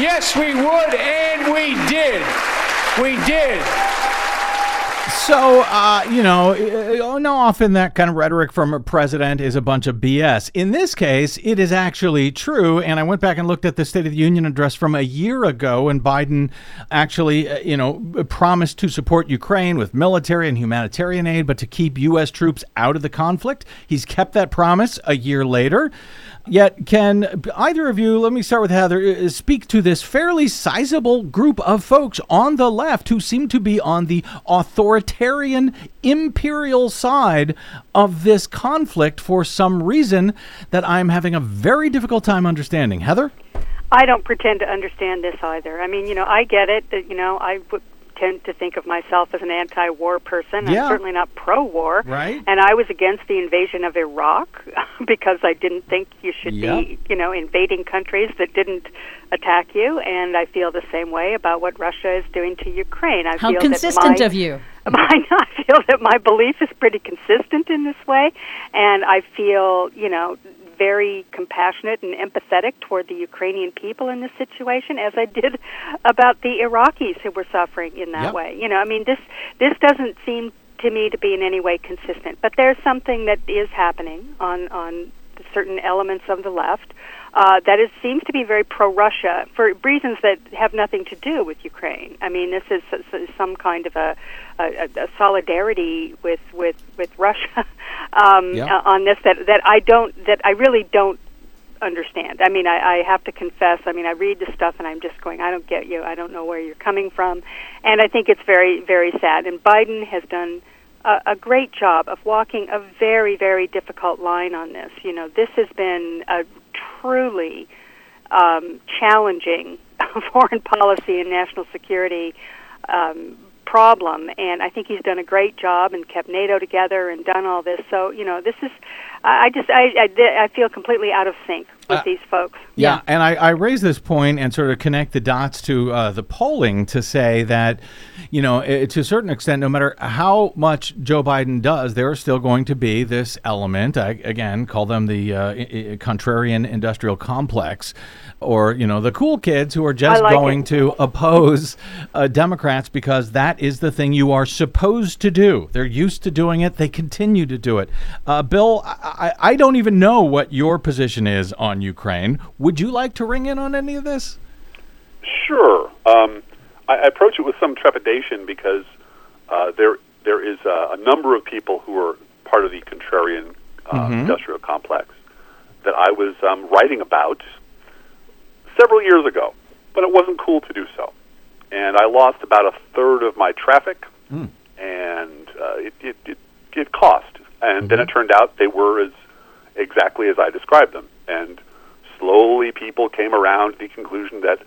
Yes, we would, and we did. We did. So, uh, you know, uh, no, often that kind of rhetoric from a president is a bunch of BS. In this case, it is actually true. And I went back and looked at the State of the Union address from a year ago, when Biden actually, uh, you know, promised to support Ukraine with military and humanitarian aid, but to keep U.S. troops out of the conflict. He's kept that promise a year later. Yet, can either of you, let me start with Heather, uh, speak to this fairly sizable group of folks on the left who seem to be on the authoritarian imperial side of this conflict for some reason that I'm having a very difficult time understanding? Heather? I don't pretend to understand this either. I mean, you know, I get it. That, you know, I would tend to think of myself as an anti-war person. Yeah. I'm certainly not pro-war. Right. And I was against the invasion of Iraq [LAUGHS] because I didn't think you should Yep. be, you know, invading countries that didn't attack you. And I feel the same way about what Russia is doing to Ukraine. I How feel consistent that my, of you. [LAUGHS] I I feel that my belief is pretty consistent in this way, and I feel, you know, very compassionate and empathetic toward the Ukrainian people in this situation, as I did [LAUGHS] about the Iraqis who were suffering in that Yep. way. You know, I mean, this this doesn't seem to me to be in any way consistent, but there's something that is happening on on certain elements of the left uh, that is seems to be very pro-Russia for reasons that have nothing to do with Ukraine. I mean, this is, s- s- some kind of a, a, a solidarity with with with Russia [LAUGHS] um, Yeah. uh, on this that that I don't that I really don't understand. I mean, I, I have to confess. I mean, I read the stuff and I'm just going, I don't get you. I don't know where you're coming from, and I think it's very very sad. And Biden has done a, a great job of walking a very, very difficult line on this. You know, this has been a truly um, challenging [LAUGHS] foreign policy and national security um, problem, and I think he's done a great job and kept NATO together and done all this. So, you know, this is. I just I, I, I feel completely out of sync with Uh, these folks. Yeah, and I, I raise this point and sort of connect the dots to uh, the polling to say that, you know, i to a certain extent, no matter how much Joe Biden does, there is still going to be this element. I, again, call them the uh, i- i- contrarian industrial complex, or you know, the cool kids who are just like going it. to oppose uh, Democrats because that is the thing you are supposed to do. They're used to doing it. They continue to do it. Uh, Bill, I, I, I don't even know what your position is on Ukraine. Would you like to ring in on any of this? Sure. Um, I, I approach it with some trepidation because uh, there there is uh, a number of people who are part of the contrarian uh, industrial complex that I was um, writing about several years ago, but it wasn't cool to do so, and I lost about a third of my traffic, and uh, it, it, it it cost. And then it turned out they were as exactly as I described them, and slowly people came around to the conclusion that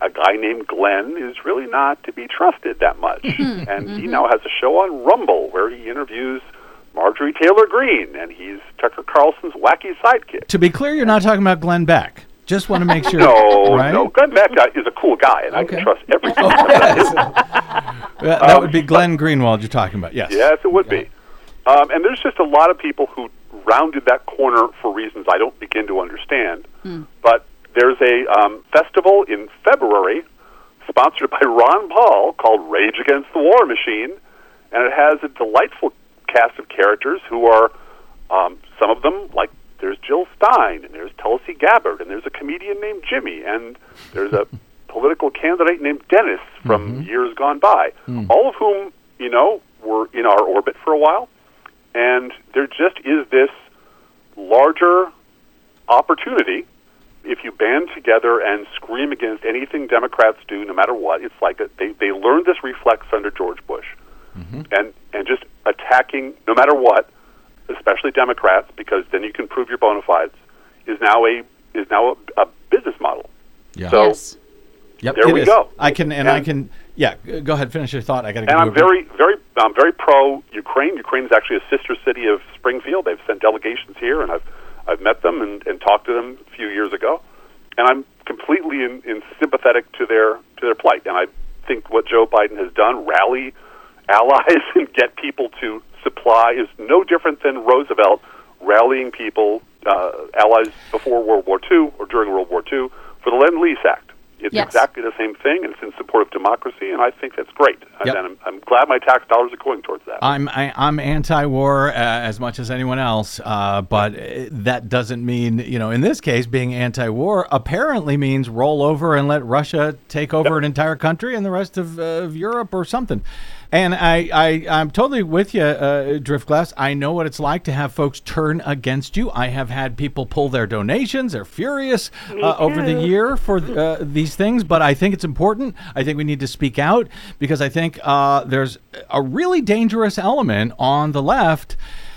a guy named Glenn is really not to be trusted that much. [LAUGHS] and he now has a show on Rumble where he interviews Marjorie Taylor Greene, and he's Tucker Carlson's wacky sidekick. To be clear, you're not talking about Glenn Beck. Just want to make sure. [LAUGHS] No, right? no. Glenn Beck is a cool guy, and I can trust everything. Uh, [LAUGHS] that would be Glenn Greenwald you're talking about. Yes. Yes, it would be. Um, and there's just a lot of people who rounded that corner for reasons I don't begin to understand. But there's a um, festival in February sponsored by Ron Paul called Rage Against the War Machine, and it has a delightful cast of characters who are um, some of them like there's Jill Stein and there's Tulsi Gabbard and there's a comedian named Jimmy and there's a [LAUGHS] political candidate named Dennis from years gone by, all of whom you know were in our orbit for a while, and there just is this larger opportunity if you band together and scream against anything Democrats do, no matter what. It's like a, they they learned this reflex under George Bush, mm-hmm. and and just attacking no matter what, especially Democrats, because then you can prove your bona fides. Is now a is now a, a business model. Yeah. So yes. Yep, there we is. go. I can, and, I can. Yeah, go ahead. Finish your thought. I got to. and I'm very, very, I'm very pro Ukraine. Ukraine is actually a sister city of Springfield. They've sent delegations here, and I've, I've met them and, and talked to them a few years ago, and I'm completely in, in sympathetic to their to their plight. And I think what Joe Biden has done, rally allies [LAUGHS] and get people to supply, is no different than Roosevelt rallying people, uh, allies before World War II or during World War II for the Lend Lease Act. It's Yes. exactly the same thing, and it's in support of democracy, and I think that's great. Yep. And I'm, I'm glad my tax dollars are going towards that. I'm I, I'm anti-war uh, as much as anyone else, uh, but uh, that doesn't mean you know. In this case, being anti-war apparently means roll over and let Russia take over an entire country and the rest of, uh, of Europe or something. And I, I I'm totally with you, uh, Driftglass. I know what it's like to have folks turn against you. I have had people pull their donations. They're furious uh, over the year for uh, [LAUGHS] these things, but I think it's important. I think we need to speak out because I think uh, there's a really dangerous element on the left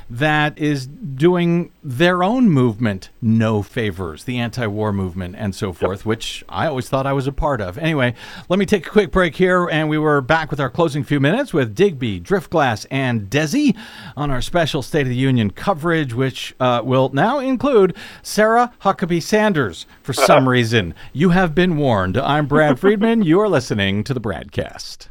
that is doing their own movement no favors, the anti war movement and so forth, which I always thought I was a part of. Anyway, let me take a quick break here, and we were back with our closing few minutes with Digby, Driftglass, and Desi on our special State of the Union coverage, which uh, will now include Sarah Huckabee Sanders for some [LAUGHS] reason. You have been warned. I'm Brad [LAUGHS] Friedman. You are listening to the Bradcast.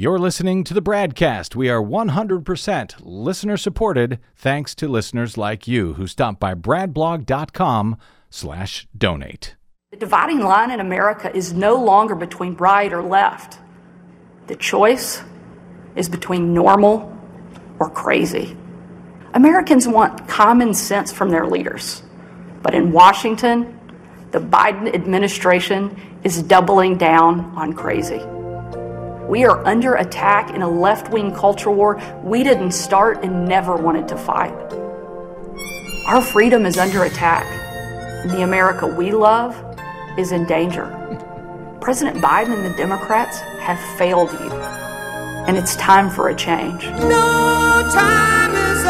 You're listening to the BradCast. We are 100% listener supported thanks to listeners like you who stop by bradblog.com slash donate. The dividing line in America is no longer between right or left. The choice is between normal or crazy. Americans want common sense from their leaders. But in Washington, the Biden administration is doubling down on crazy. We are under attack in a left wing culture war we didn't start and never wanted to fight. Our freedom is under attack, and the America we love is in danger. President Biden and the Democrats have failed you, and it's time for a change. No time is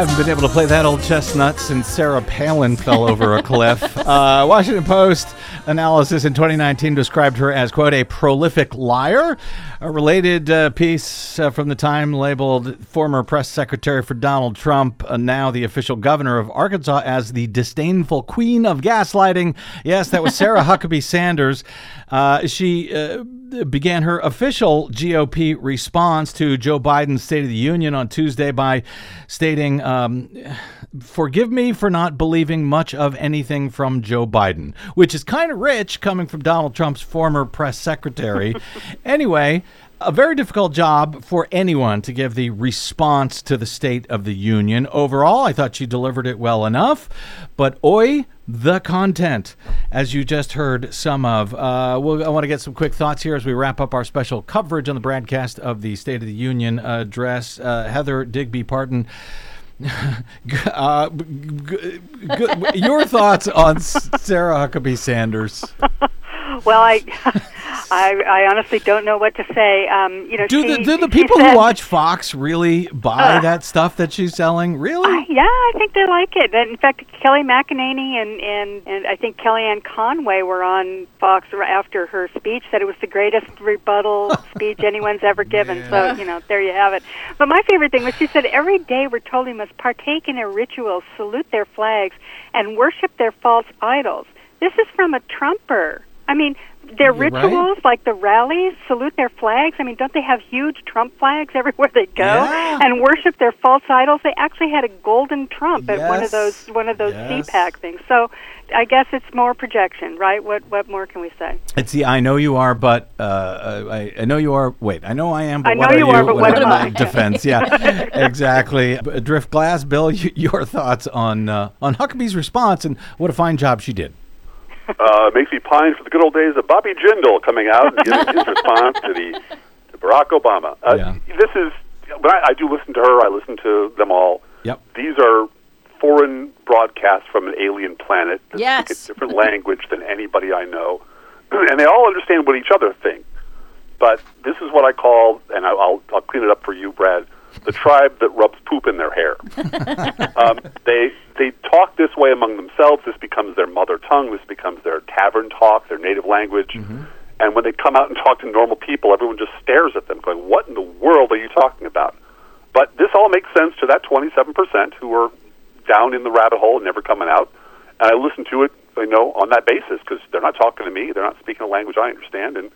Haven't been able to play that old chestnut since Sarah Palin fell over a cliff. [LAUGHS] Uh, Washington Post analysis in 2019 described her as, quote, a prolific liar. A related uh, piece uh, from the time labeled former press secretary for Donald Trump, uh, now the official governor of Arkansas, as the disdainful queen of gaslighting. Yes, that was Sarah [LAUGHS] Huckabee Sanders. Uh, she uh, began her official GOP response to Joe Biden's State of the Union on Tuesday by stating, um, Forgive me for not believing much of anything from Joe Biden, which is kind of rich coming from Donald Trump's former press secretary. [LAUGHS] anyway, a very difficult job for anyone to give the response to the State of the Union. Overall, I thought she delivered it well enough, but oi, the content, as you just heard some of. Uh, we'll, I want to get some quick thoughts here as we wrap up our special coverage on the BradCast of the State of the Union address. Uh, Heather Digby Parton. [LAUGHS] uh, g- g- g- your thoughts on Sarah Huckabee Sanders? Well, I [LAUGHS] I, I honestly don't know what to say. Um, you know, Do she, the, do the people said- who watch Fox really buy Uh, that stuff that she's selling? Really? I- yeah, I think they like it. And In fact, Kayleigh McEnany and and and I think Kellyanne Conway were on Fox after her speech. Said it was the greatest rebuttal [LAUGHS] speech anyone's ever given. So you know, there you have it. But my favorite thing was she said every day we're told we must partake in their rituals, salute their flags, and worship their false idols. This is from a Trumper. I mean, their You're right. rituals, like the rallies, salute their flags. I mean, don't they have huge Trump flags [LAUGHS] everywhere they go? Yeah. And worship their false idols. They actually had a golden Trump at one of those one of those Yes. CPAC things. So, I guess it's more projection, right? What what more can we say? It's the I know you are, but uh, uh, I, I know you are. Wait, I know I am, but I what know are you but what are am I? [LAUGHS] defense? Yeah, [LAUGHS] exactly. Driftglass, Bill, your thoughts on uh, on Huckabee's response and what a fine job she did. Uh, makes me pine for the good old days of Bobby Jindal coming out and giving his [LAUGHS] response to the to Barack Obama. Uh, Yeah. This is but I, I do listen to her. I listen to them all. Yep. These are foreign broadcasts from an alien planet that Yes. speak a different language than anybody I know, [CLEARS THROAT] and they all understand what each other think. But this is what I call, and I- I'll I'll clean it up for you, Brad. The tribe that rubs poop in their hair. [LAUGHS] um, they they talk this way among themselves. This becomes their mother tongue. This becomes their tavern talk, their native language. And when they come out and talk to normal people, everyone just stares at them, going, "What in the world are you talking about?" But this all makes sense to that 27% who are down in the rabbit hole and never coming out. And I listen to it, you know, on that basis because they're not talking to me. They're not speaking a language I understand. And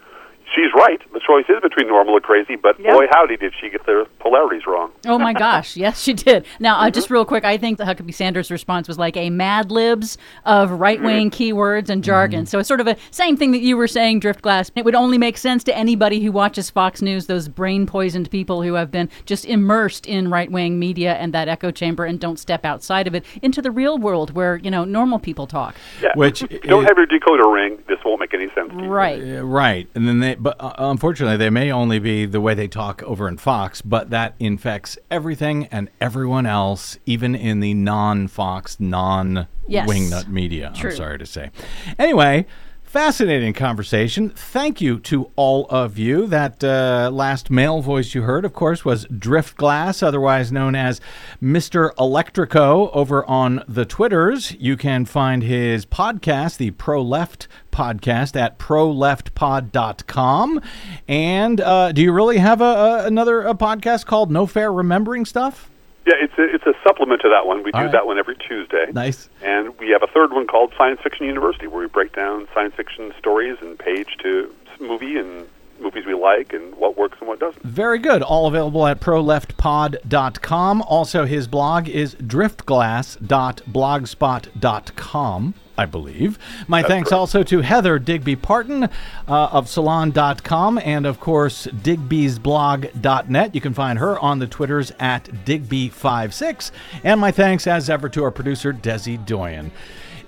she's right. The choice is between normal or crazy. But Yeah. boy, howdy, did she get the polarities wrong. Oh my [LAUGHS] gosh, yes, she did. Now, uh, just real quick, I think the Huckabee Sanders response was like a Mad Libs of right wing keywords and jargon. So it's sort of a same thing that you were saying, Driftglass. It would only make sense to anybody who watches Fox News, those brain poisoned people who have been just immersed in right wing media and that echo chamber and don't step outside of it into the real world where, you know, normal people talk. Yeah. Which don't is- have your decoder ring, this won't make any sense to you. Right. Uh, right, and then they, but uh, unfortunately, they may only be the way they talk over in Fox, but that infects everything and everyone else, even in the non-Fox, non-wingnut media. True. I'm sorry to say. Anyway. Fascinating conversation. Thank you to all of you. That uh, last male voice you heard, of course, was Driftglass, otherwise known as Mr. Electrico, over on the Twitters. You can find his podcast, the Pro Left podcast, at proleftpod.com. And uh, do you really have a, a another a podcast called No Fair Remembering Stuff? Yeah, it's a, it's a supplement to that one. We do All right. that one every Tuesday. Nice. And we have a third one called Science Fiction University, where we break down science fiction stories and page to movie and movies we like and what works and what doesn't. Very good. All available at proleftpod.com. Also, his blog is driftglass.blogspot.com, I believe. My thanks also to Heather Digby Parton uh, of salon.com and, of course, digby'sblog.net. You can find her on the Twitters at digby56. And my thanks, as ever, to our producer, Desi Doyen.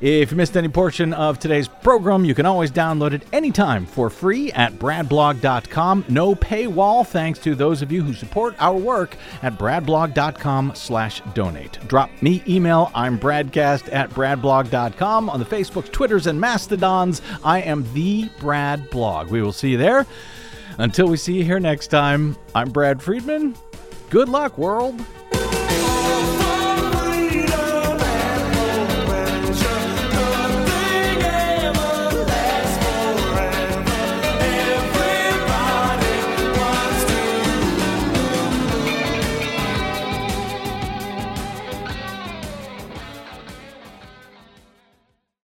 If you missed any portion of today's program, you can always download it anytime for free at bradblog.com. No paywall, thanks to those of you who support our work at bradblog.com slash donate. Drop me email. I'm bradcast at bradblog.com. On the Facebooks, Twitters, and Mastodons, I am the Brad Blog. We will see you there. Until we see you here next time, I'm Brad Friedman. Good luck, world.